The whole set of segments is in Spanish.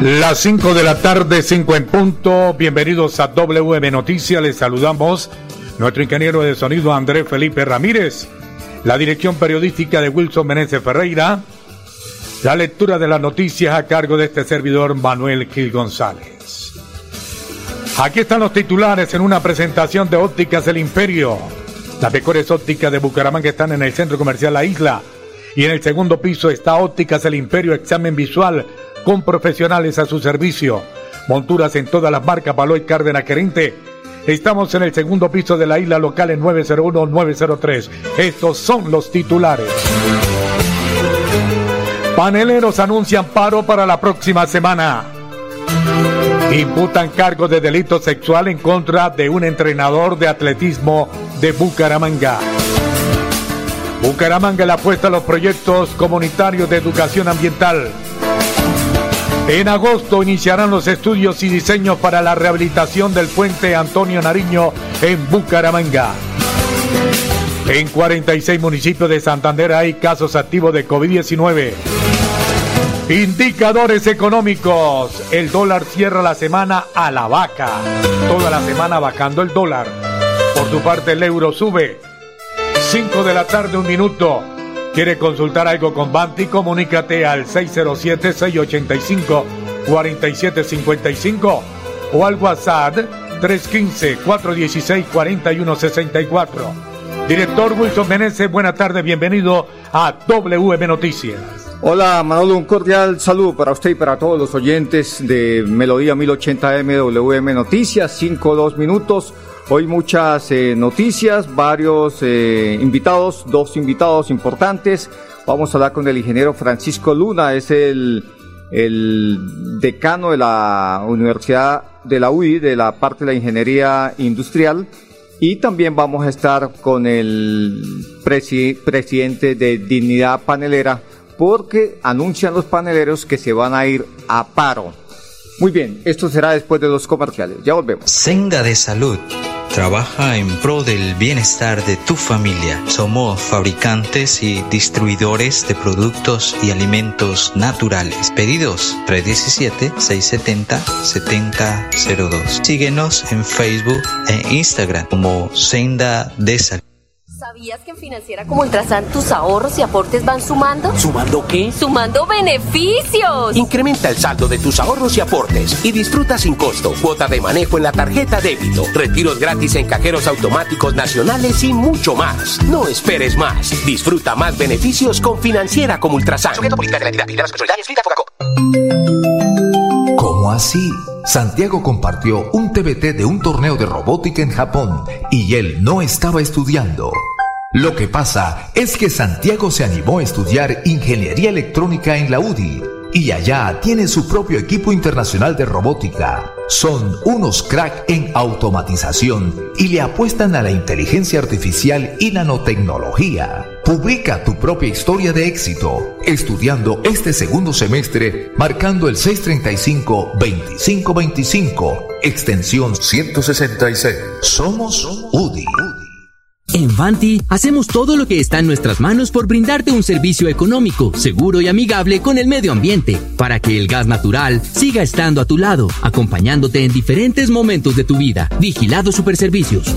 Las 5 de la tarde, 5 en punto. Bienvenidos a WM Noticias. Les saludamos nuestro ingeniero de sonido Andrés Felipe Ramírez, la dirección periodística de Wilson Meneses Ferreira, la lectura de las noticias a cargo de este servidor Manuel Gil González. Aquí están los titulares en una presentación de Ópticas del Imperio. Las mejores ópticas de Bucaramanga están en el centro comercial La Isla. Y en el segundo piso está Ópticas del Imperio, examen visual con profesionales a su servicio. Monturas en todas las marcas, Baloy Cárdenas Querente. Estamos en el segundo piso de la isla local en 901-903. Estos son los titulares. Paneleros anuncian paro para la próxima semana. Imputan cargo de delito sexual en contra de un entrenador de atletismo de Bucaramanga. Bucaramanga le apuesta a los proyectos comunitarios de educación ambiental. En agosto iniciarán los estudios y diseños para la rehabilitación del puente Antonio Nariño en Bucaramanga. En 46 municipios de Santander hay casos activos de COVID-19. Indicadores económicos. El dólar cierra la semana a la vaca. Toda la semana bajando el dólar. Por su parte el euro sube. 5 de la tarde, un minuto. ¿Quiere consultar algo con Banti? Comunícate al 607-685-4755 o al WhatsApp 315-416-4164. Director Wilson Menezes, buena tarde, bienvenido a WM Noticias. Hola Manolo, un cordial saludo para usted y para todos los oyentes de Melodía 1080M WM Noticias, 5 minutos. Hoy muchas eh, noticias, varios eh, invitados, dos invitados importantes. Vamos a hablar con el ingeniero Francisco Luna, es el, decano de la Universidad de la UI, de la parte de la Ingeniería Industrial. Y también vamos a estar con el presi presidente de Dignidad Panelera, porque anuncian los paneleros que se van a ir a paro. Muy bien, esto será después de los comerciales. Ya volvemos. Senda de Salud trabaja en pro del bienestar de tu familia. Somos fabricantes y distribuidores de productos y alimentos naturales. Pedidos 317-670-7002. Síguenos en Facebook e Instagram como Senda de. ¿Sabías que en Financiera como Ultrasan tus ahorros y aportes van sumando? ¿Sumando qué? ¡Sumando beneficios! Incrementa el saldo de tus ahorros y aportes y disfruta sin costo cuota de manejo en la tarjeta débito, retiros gratis en cajeros automáticos nacionales y mucho más. No esperes más. Disfruta más beneficios con Financiera como Ultrasan. ¿Cómo así? Santiago compartió un TBT de un torneo de robótica en Japón y él no estaba estudiando. Lo que pasa es que Santiago se animó a estudiar ingeniería electrónica en la UDI y allá tiene su propio equipo internacional de robótica. Son unos crack en automatización y le apuestan a la inteligencia artificial y nanotecnología. Publica tu propia historia de éxito estudiando este segundo semestre marcando el 635-2525, extensión 166. Somos UDI. En Vanti hacemos todo lo que está en nuestras manos por brindarte un servicio económico, seguro y amigable con el medio ambiente, para que el gas natural siga estando a tu lado, acompañándote en diferentes momentos de tu vida. Vigilado Superservicios.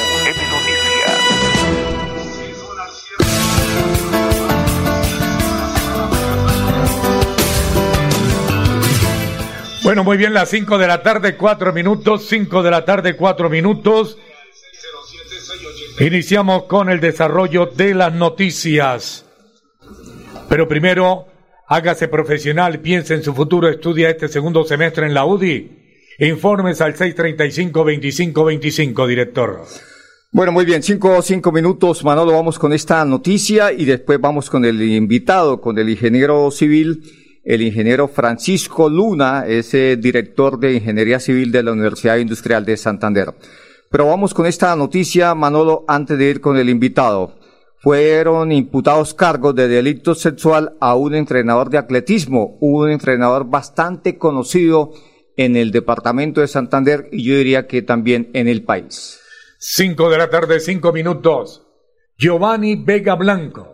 Bueno, muy bien, las 5 de la tarde, 4 minutos, 5 de la tarde, 4 minutos. Iniciamos con el desarrollo de las noticias. Pero primero, hágase profesional, piense en su futuro, estudia este segundo semestre en la UDI. Informes al 635-2525, director. Bueno, muy bien, cinco, cinco minutos, Manolo, vamos con esta noticia y después vamos con el invitado, con el ingeniero civil, el ingeniero Francisco Luna, ese director de Ingeniería Civil de la Universidad Industrial de Santander. Pero vamos con esta noticia, Manolo, antes de ir con el invitado. Fueron imputados cargos de delito sexual a un entrenador de atletismo, un entrenador bastante conocido en el departamento de Santander y yo diría que también en el país. Cinco de la tarde, cinco minutos. Giovanni Vega Blanco,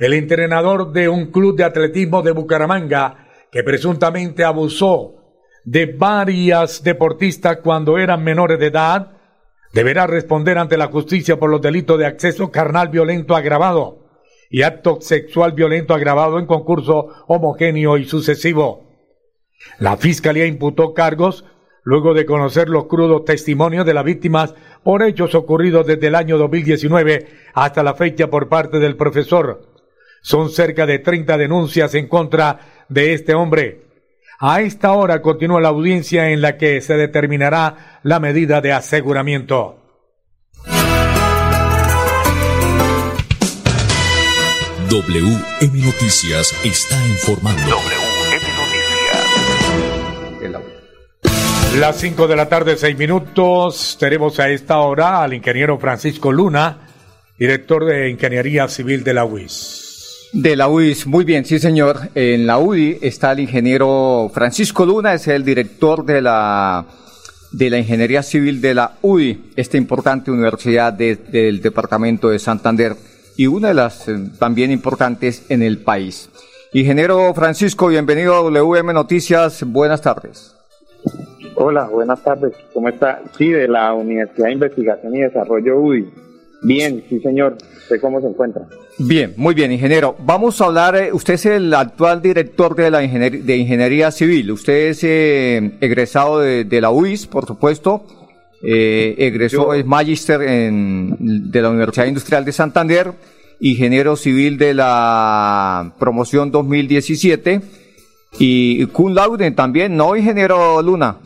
el entrenador de un club de atletismo de Bucaramanga, que presuntamente abusó de varias deportistas cuando eran menores de edad, deberá responder ante la justicia por los delitos de acceso carnal violento agravado y acto sexual violento agravado en concurso homogéneo y sucesivo. La Fiscalía imputó cargos luego de conocer los crudos testimonios de las víctimas por hechos ocurridos desde el año 2019 hasta la fecha por parte del profesor. Son cerca de 30 denuncias en contra de este hombre. A esta hora continúa la audiencia en la que se determinará la medida de aseguramiento. WM Noticias está informando. Las 5 de la tarde, 6 minutos. Tenemos a esta hora al ingeniero Francisco Luna, director de Ingeniería Civil de la UIS. De la UIS, muy bien, sí señor. En la UDI está el ingeniero Francisco Luna, es el director de la, de la Ingeniería Civil de la UDI, esta importante universidad del departamento de Santander y una de las eh, también importantes en el país. Ingeniero Francisco, bienvenido a WM Noticias, buenas tardes. Hola, buenas tardes. ¿Cómo está? Sí, de la Universidad de Investigación y Desarrollo UDI. Bien, sí, señor. ¿Usted cómo se encuentra? Bien, muy bien, ingeniero. Vamos a hablar, eh, usted es el actual director de la de Ingeniería Civil. Usted es eh, egresado de, la UIS, por supuesto. Eh, egresó, es magíster de la Universidad Industrial de Santander, ingeniero civil de la promoción 2017 y cum laude también, ¿no, ingeniero Luna?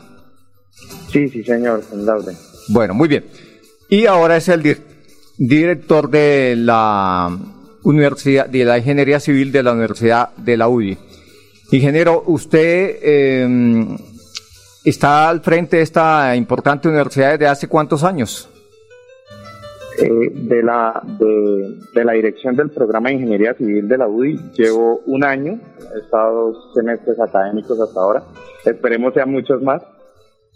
Sí, sí, señor, con Bueno, muy bien. Y ahora es el director de la Universidad, de la Ingeniería Civil de la Universidad de la UDI. Ingeniero, usted em, está al frente de esta importante universidad desde hace cuántos años? Eh, de, la, de, la dirección del programa de Ingeniería Civil de la UDI llevo un año, he estado dos semestres académicos hasta ahora, esperemos sean muchos más,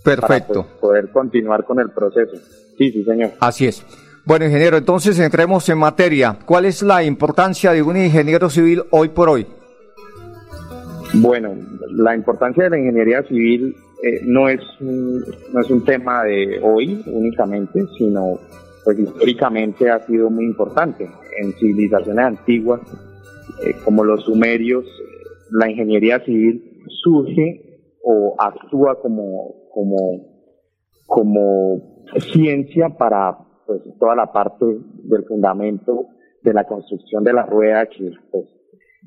Perfecto. Para poder continuar con el proceso. Sí, sí, señor. Así es. Bueno, ingeniero, entonces entremos en materia. ¿Cuál es la importancia de un ingeniero civil hoy por hoy? Bueno, la importancia de la ingeniería civil eh, no, es un, no es un tema de hoy únicamente, sino pues históricamente ha sido muy importante. En civilizaciones antiguas, eh, como los sumerios, la ingeniería civil surge o actúa como, como, como ciencia para pues, toda la parte del fundamento de la construcción de la rueda que pues,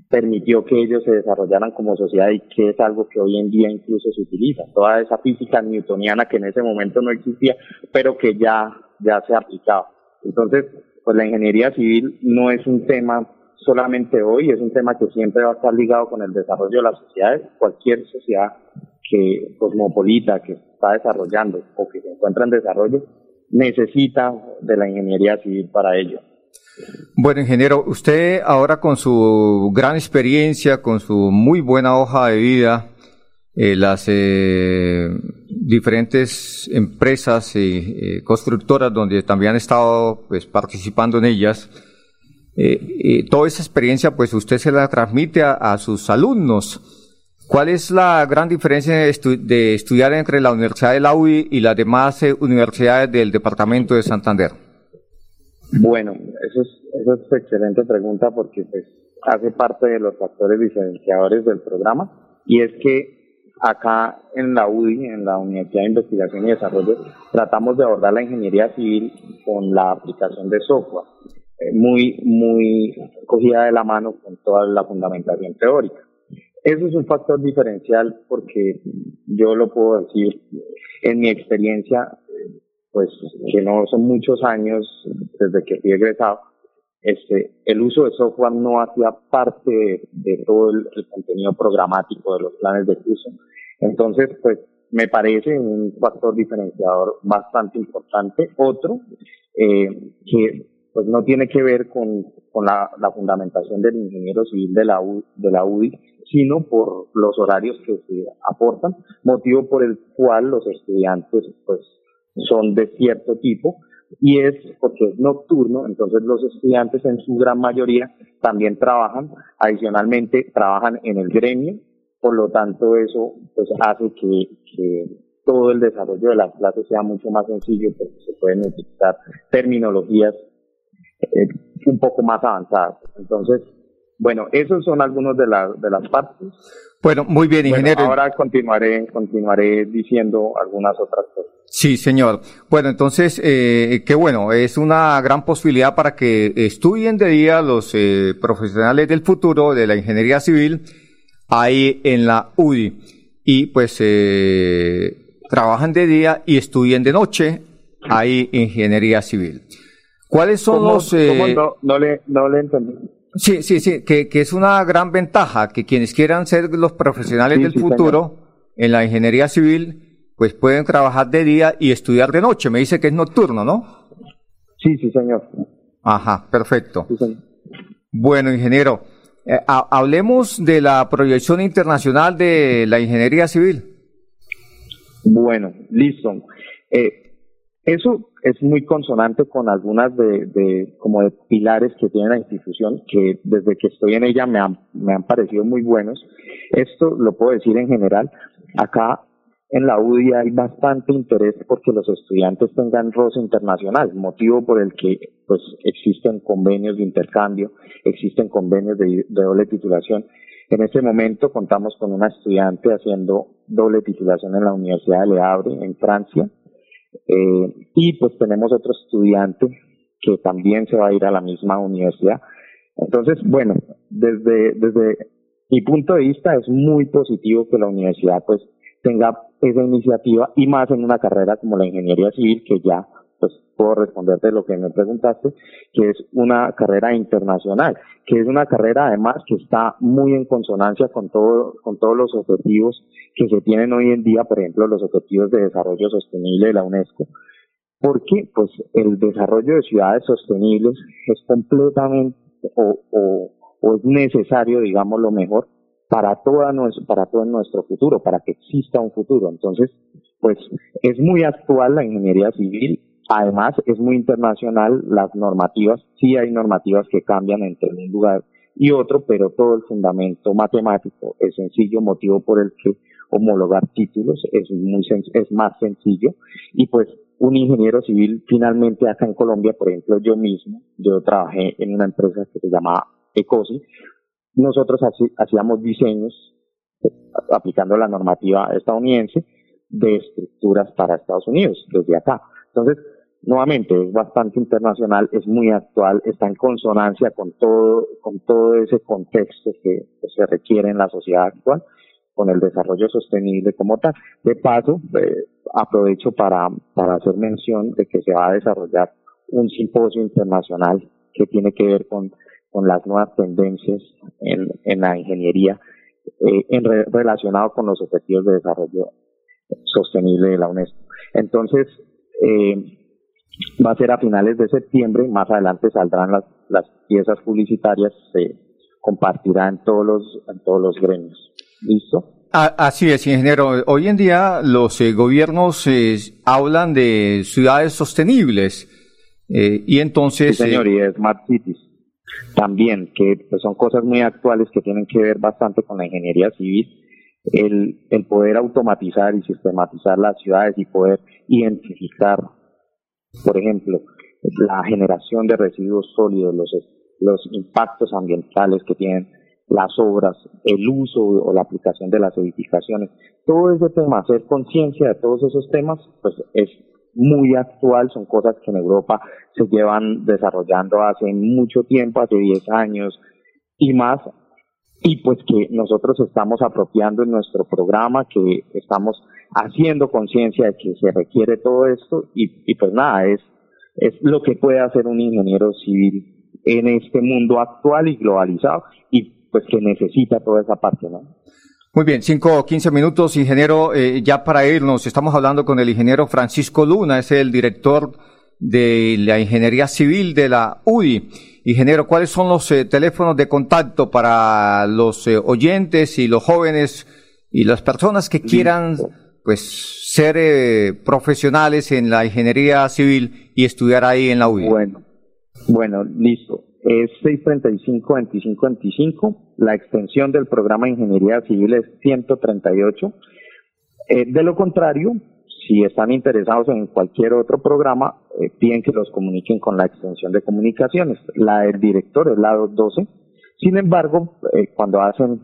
permitió que ellos se desarrollaran como sociedad y que es algo que hoy en día incluso se utiliza. Toda esa física newtoniana que en ese momento no existía, pero que ya, ya se aplicaba. Entonces, pues la ingeniería civil no es un tema solamente hoy, es un tema que siempre va a estar ligado con el desarrollo de las sociedades. Cualquier sociedad que cosmopolita que está desarrollando o que se encuentra en desarrollo necesita de la ingeniería civil para ello. Bueno, ingeniero, usted ahora con su gran experiencia, con su muy buena hoja de vida, eh, las eh, diferentes empresas y eh, constructoras donde también han estado pues, participando en ellas, toda esa experiencia pues usted se la transmite a sus alumnos. ¿Cuál es la gran diferencia de, estudiar entre la Universidad de la UI y las demás eh, universidades del Departamento de Santander? Bueno, eso es, eso es excelente pregunta porque pues, hace parte de los factores diferenciadores del programa y es que acá en la UDI, en la Universidad de Investigación y Desarrollo, tratamos de abordar la ingeniería civil con la aplicación de software, eh, muy, muy cogida de la mano con toda la fundamentación teórica. Eso es un factor diferencial porque yo lo puedo decir en mi experiencia, pues que no son muchos años desde que fui egresado, este, el uso de software no hacía parte de, todo el, contenido programático de los planes de curso. Entonces, pues me parece un factor diferenciador bastante importante. Otro, eh, que pues no tiene que ver con, con la, fundamentación del ingeniero civil de la, de la UDI, sino por los horarios que se aportan, motivo por el cual los estudiantes pues son de cierto tipo y es porque es nocturno, entonces los estudiantes en su gran mayoría también trabajan, adicionalmente trabajan en el gremio, por lo tanto eso pues hace que, que todo el desarrollo de las clases sea mucho más sencillo porque se pueden utilizar terminologías eh, un poco más avanzadas. Entonces, bueno, esos son algunos de, las de las partes. Bueno, muy bien, ingeniero. ahora continuaré, continuaré diciendo algunas otras cosas. Sí, señor. Bueno, entonces, eh, qué bueno, es una gran posibilidad para que estudien de día los eh, profesionales del futuro de la ingeniería civil ahí en la UDI y pues eh, trabajan de día y estudien de noche ahí ingeniería civil. ¿Cuáles son los...? Eh, no, le, no le entendí. Sí, sí, sí, que, que, es una gran ventaja que quienes quieran ser los profesionales del futuro en la ingeniería civil, pues pueden trabajar de día y estudiar de noche. Me dice que es nocturno, ¿no? Sí, sí, señor. Ajá, perfecto. Bueno, ingeniero, eh, hablemos de la proyección internacional de la ingeniería civil. Bueno, listo. Eh, eso es muy consonante con algunas de, de, como de pilares que tiene la institución que desde que estoy en ella me han, me han parecido muy buenos. Esto lo puedo decir en general. Acá en la UDI hay bastante interés porque los estudiantes tengan roce internacional, motivo por el que pues existen convenios de intercambio, existen convenios de, doble titulación. En este momento contamos con una estudiante haciendo doble titulación en la Universidad de Le Havre, en Francia, eh, y pues tenemos otro estudiante que también se va a ir a la misma universidad. Entonces, bueno, desde, desde mi punto de vista es muy positivo que la universidad pues tenga esa iniciativa y más en una carrera como la ingeniería civil que ya pues puedo responderte lo que me preguntaste, que es una carrera internacional, que es una carrera además que está muy en consonancia con todo, con todos los objetivos que se tienen hoy en día, por ejemplo, los objetivos de desarrollo sostenible de la UNESCO, porque pues el desarrollo de ciudades sostenibles es completamente o, es necesario, digamos, lo mejor para toda nuestro, para todo nuestro futuro, para que exista un futuro. Entonces, pues es muy actual la ingeniería civil, Además, es muy internacional las normativas. Sí hay normativas que cambian entre un lugar y otro, pero todo el fundamento matemático es sencillo, motivo por el que homologar títulos es muy es más sencillo y pues un ingeniero civil finalmente acá en Colombia, por ejemplo, yo mismo, yo trabajé en una empresa que se llamaba Ecosi, nosotros hacíamos diseños aplicando la normativa estadounidense de estructuras para Estados Unidos desde acá. Entonces, nuevamente es bastante internacional, es muy actual, está en consonancia con todo, con todo ese contexto que, se requiere en la sociedad actual, con el desarrollo sostenible como tal. De paso, eh, aprovecho para, para hacer mención de que se va a desarrollar un simposio internacional que tiene que ver con, con las nuevas tendencias en, en la ingeniería eh, en relacionado con los objetivos de desarrollo sostenible de la UNESCO. Entonces, eh, va a ser a finales de septiembre, más adelante saldrán las, las piezas publicitarias, se compartirá en todos los, en todos los gremios. ¿Listo? Así es, ingeniero. Hoy en día los eh, gobiernos eh, hablan de ciudades sostenibles eh, y entonces... Sí, señor, y Smart Cities también, que pues, son cosas muy actuales que tienen que ver bastante con la ingeniería civil. El, el poder automatizar y sistematizar las ciudades y poder identificar por ejemplo, la generación de residuos sólidos, los, los impactos ambientales que tienen las obras, el uso o la aplicación de las edificaciones. Todo ese tema, hacer conciencia de todos esos temas, pues es muy actual, son cosas que en Europa se llevan desarrollando hace mucho tiempo, hace 10 años y más, y pues que nosotros estamos apropiando en nuestro programa, que estamos haciendo conciencia de que se requiere todo esto y, y pues nada, es, es lo que puede hacer un ingeniero civil en este mundo actual y globalizado y pues que necesita toda esa parte, ¿no? Muy bien, cinco o quince minutos, ingeniero, eh, ya para irnos, estamos hablando con el ingeniero Francisco Luna, es el director de la Ingeniería Civil de la UDI. Ingeniero, ¿cuáles son los eh, teléfonos de contacto para los eh, oyentes y los jóvenes y las personas que quieran pues ser profesionales en la ingeniería civil y estudiar ahí en la UDI? Bueno, bueno, listo es 635-2525. La extensión del programa de Ingeniería Civil es 138. Eh, de lo contrario, si están interesados en cualquier otro programa, eh, piden que los comuniquen con la extensión de comunicaciones. La del director es la 212. Sin embargo, eh, cuando hacen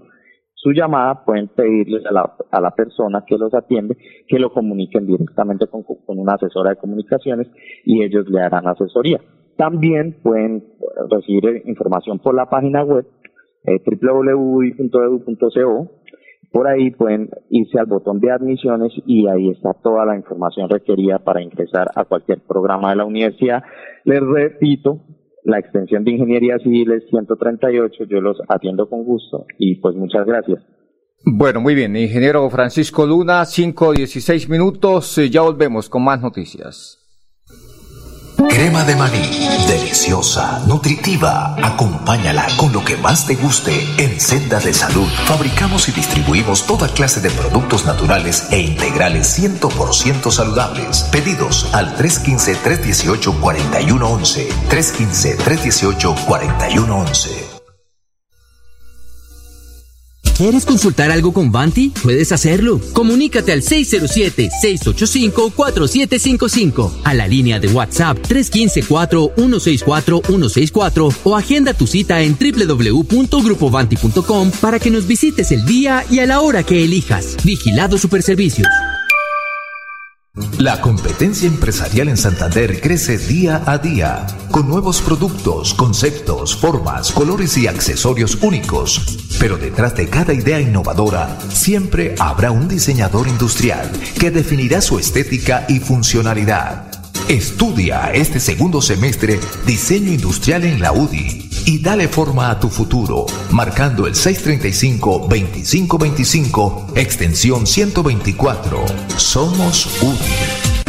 su llamada, pueden pedirles a la, a la, persona que los atiende que lo comuniquen directamente con, con una asesora de comunicaciones y ellos le harán asesoría. También pueden recibir información por la página web eh, www.edu.co. Por ahí pueden irse al botón de admisiones y ahí está toda la información requerida para ingresar a cualquier programa de la universidad. Les repito, la extensión de Ingeniería Civil es 138, yo los atiendo con gusto y pues muchas gracias. Bueno, muy bien, ingeniero Francisco Luna, 5.16 minutos, ya volvemos con más noticias. Crema de maní, deliciosa, nutritiva. Acompáñala con lo que más te guste en Senda de Salud. Fabricamos y distribuimos toda clase de productos naturales e integrales 100% saludables. Pedidos al 315-318-4111. 315-318-4111. ¿Quieres consultar algo con Vanti? Puedes hacerlo. Comunícate al 607-685-4755, a la línea de WhatsApp 315-4164-164 o agenda tu cita en www.grupovanti.com para que nos visites el día y a la hora que elijas. Vigilado Superservicios. La competencia empresarial en Santander crece día a día, con nuevos productos, conceptos, formas, colores y accesorios únicos. Pero detrás de cada idea innovadora, siempre habrá un diseñador industrial que definirá su estética y funcionalidad. Estudia este segundo semestre diseño industrial en la UDI y dale forma a tu futuro, marcando el 635-2525, extensión 124. Somos UDI.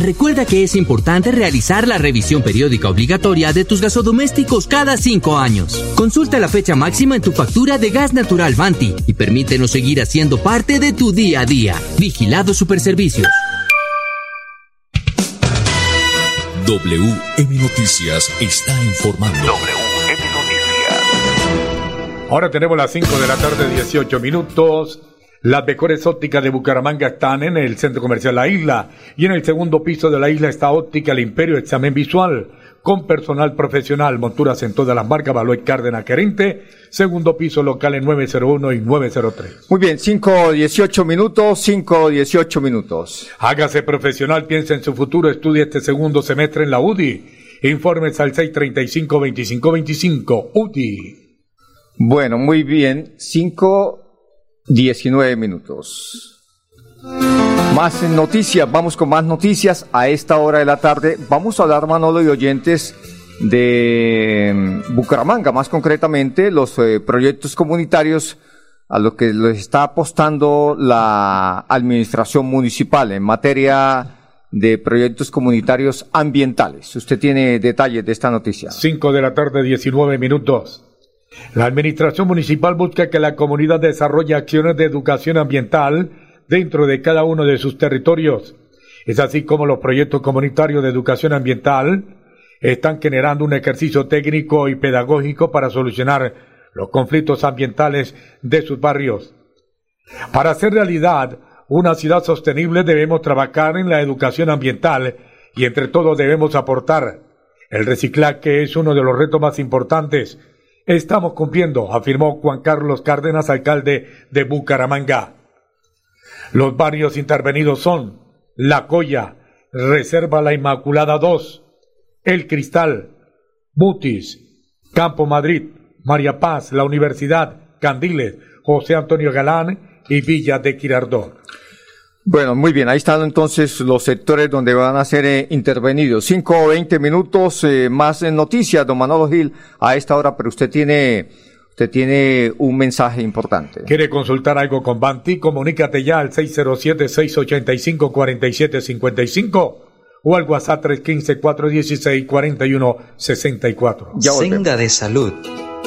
Recuerda que es importante realizar la revisión periódica obligatoria de tus gasodomésticos cada cinco años. Consulta la fecha máxima en tu factura de gas natural Vanti y permítenos seguir haciendo parte de tu día a día. Vigilado Superservicios. WM Noticias está informando. WM Noticias. Ahora tenemos las 5 de la tarde, 18 minutos. Las mejores ópticas de Bucaramanga están en el centro comercial La Isla y en el segundo piso de la isla está óptica El Imperio Examen Visual con personal profesional, monturas en todas las marcas, Baloy Cárdenas Querente, segundo piso local en 901 y 903. Muy bien, 5, 18 minutos, 5, 18 minutos. Hágase profesional, piensa en su futuro, estudie este segundo semestre en la UDI. Informes al 635-2525, UDI. Bueno, muy bien, 5, 19 minutos. Más noticias, vamos con más noticias a esta hora de la tarde. Vamos a hablar, Manolo y oyentes, de mm, Bucaramanga, más concretamente los eh, proyectos comunitarios a los que les está apostando la administración municipal en materia de proyectos comunitarios ambientales. Usted tiene detalles de esta noticia. 5 de la tarde, 19 minutos. La administración municipal busca que la comunidad desarrolle acciones de educación ambiental dentro de cada uno de sus territorios. Es así como los proyectos comunitarios de educación ambiental están generando un ejercicio técnico y pedagógico para solucionar los conflictos ambientales de sus barrios. Para hacer realidad una ciudad sostenible debemos trabajar en la educación ambiental y entre todos debemos aportar. El reciclaje es uno de los retos más importantes. Estamos cumpliendo, afirmó Juan Carlos Cárdenas, alcalde de Bucaramanga. Los barrios intervenidos son La Coya, Reserva La Inmaculada 2, El Cristal, Mutis, Campo Madrid, María Paz, La Universidad, Candiles, José Antonio Galán y Villa de Quirardó. Bueno, muy bien, ahí están entonces los sectores donde van a ser eh, intervenidos. Cinco o veinte minutos eh, más en noticias, don Manolo Gil, a esta hora, pero usted tiene, usted tiene un mensaje importante. ¿Quiere consultar algo con Banti? Comunícate ya al 607-685-4755 o al WhatsApp 315-416-4164. Senda de Salud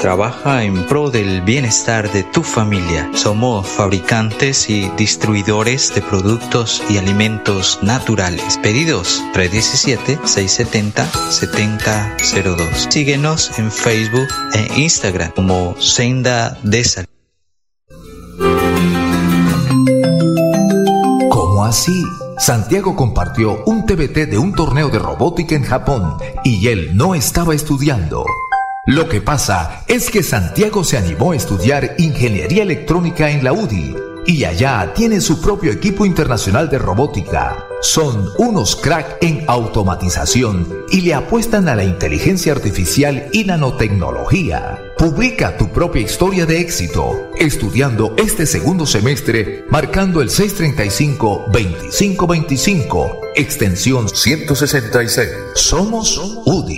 Trabaja en pro del bienestar de tu familia. Somos fabricantes y distribuidores de productos y alimentos naturales. Pedidos 317-670-7002. Síguenos en Facebook e Instagram como Senda de. ¿Cómo así? Santiago compartió un TBT de un torneo de robótica en Japón y él no estaba estudiando. Lo que pasa es que Santiago se animó a estudiar ingeniería electrónica en la UDI y allá tiene su propio equipo internacional de robótica. Son unos crack en automatización y le apuestan a la inteligencia artificial y nanotecnología. Publica tu propia historia de éxito estudiando este segundo semestre marcando el 635-2525, extensión 166. Somos UDI.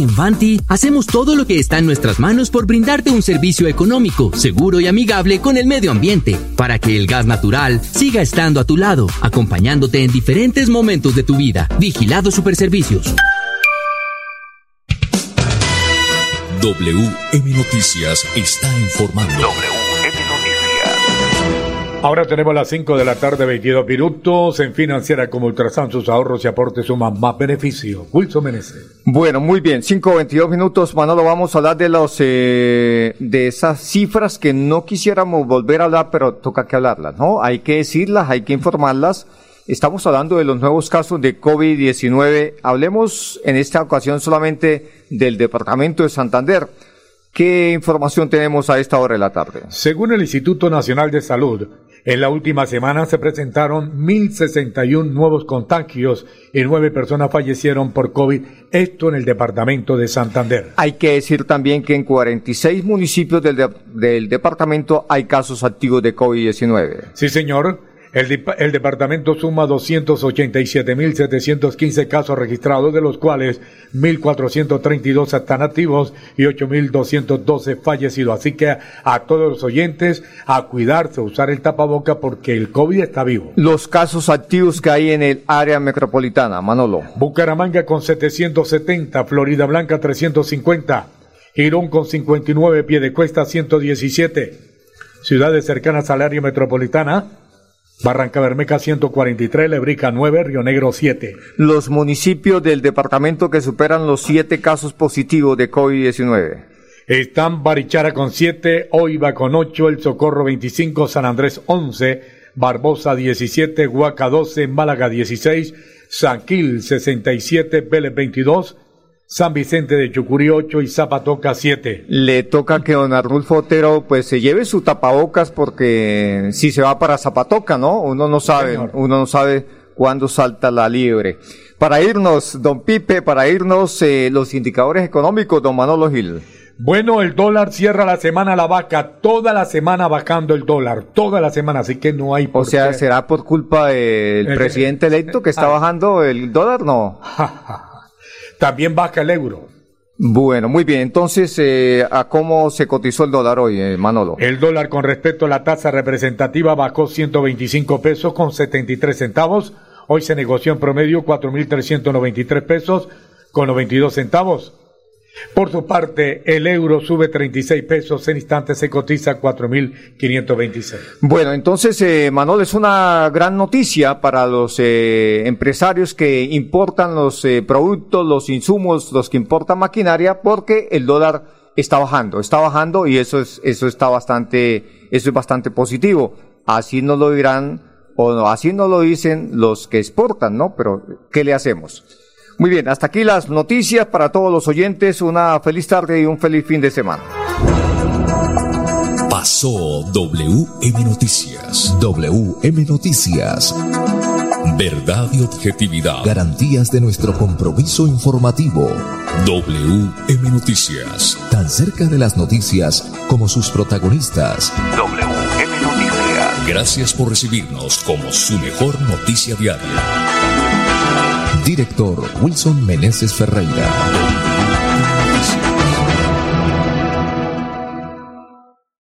En Vanti hacemos todo lo que está en nuestras manos por brindarte un servicio económico, seguro y amigable con el medio ambiente, para que el gas natural siga estando a tu lado, acompañándote en diferentes momentos de tu vida. Vigilado Superservicios. WM Noticias está informando. Ahora tenemos las 5 de la tarde, 22 minutos. En Financiera como Ultrasan, sus ahorros y aportes suman más beneficios. Wilson Meneses. Bueno, muy bien. 5 22 minutos, Manolo. Vamos a hablar de los, eh, de esas cifras que no quisiéramos volver a hablar, pero toca que hablarlas, ¿no? Hay que decirlas, hay que informarlas. Estamos hablando de los nuevos casos de COVID-19. Hablemos en esta ocasión solamente del departamento de Santander. ¿Qué información tenemos a esta hora de la tarde? Según el Instituto Nacional de Salud, en la última semana se presentaron 1.061 nuevos contagios y nueve personas fallecieron por COVID, esto en el departamento de Santander. Hay que decir también que en 46 municipios del, de- del departamento hay casos activos de COVID-19. Sí, señor. El, departamento suma 287.715 casos registrados, de los cuales 1.432 están activos y 8.212 fallecidos. Así que a todos los oyentes, a cuidarse, a usar el tapaboca porque el COVID está vivo. Los casos activos que hay en el área metropolitana, Manolo. Bucaramanga con 770, Florida Blanca 350, Girón con 59, Piedecuesta 117, ciudades cercanas al área metropolitana, Barranca Bermeja 143, Lebrica 9, Río Negro 7. Los municipios del departamento que superan los siete casos positivos de COVID-19. Están Barichara con 7, Oiva con 8, El Socorro 25, San Andrés 11, Barbosa 17, Huaca 12, Málaga 16, San Gil 67, Vélez 22, San Vicente de Chucurí 8 y Zapatoca 7. Le toca que don Arnulfo Otero pues se lleve su tapabocas porque si se va para Zapatoca, ¿no? Uno no sabe, Señor. uno no sabe cuándo salta la liebre. Para irnos, don Pipe, para irnos eh, los indicadores económicos, don Manolo Gil. Bueno, el dólar cierra la semana la vaca, toda la semana bajando el dólar, toda la semana, así que no hay por O sea, qué- ¿será por culpa del El- presidente electo que está Ah. bajando el dólar? No. También baja el euro. Bueno, muy bien. Entonces, eh, ¿a cómo se cotizó el dólar hoy, eh, Manolo? El dólar con respecto a la tasa representativa bajó 125 pesos con 73 centavos. Hoy se negoció en promedio 4.393 pesos con 92 centavos. Por su parte, el euro sube 36 pesos, en instantes se cotiza 4.526. Bueno, entonces, eh, Manuel, es una gran noticia para los eh, empresarios que importan los eh, productos, los insumos, los que importan maquinaria, porque el dólar está bajando, está bajando y eso es, eso está bastante, eso es bastante positivo. Así no lo dirán, o así no lo dicen los que exportan, ¿no? Pero, ¿qué le hacemos? Muy bien, hasta aquí las noticias para todos los oyentes. Una feliz tarde y un feliz fin de semana. Pasó WM Noticias. WM Noticias. Verdad y objetividad. Garantías de nuestro compromiso informativo. WM Noticias. Tan cerca de las noticias como sus protagonistas. WM Noticias. Gracias por recibirnos como su mejor noticia diaria. Director Wilson Meneses Ferreira.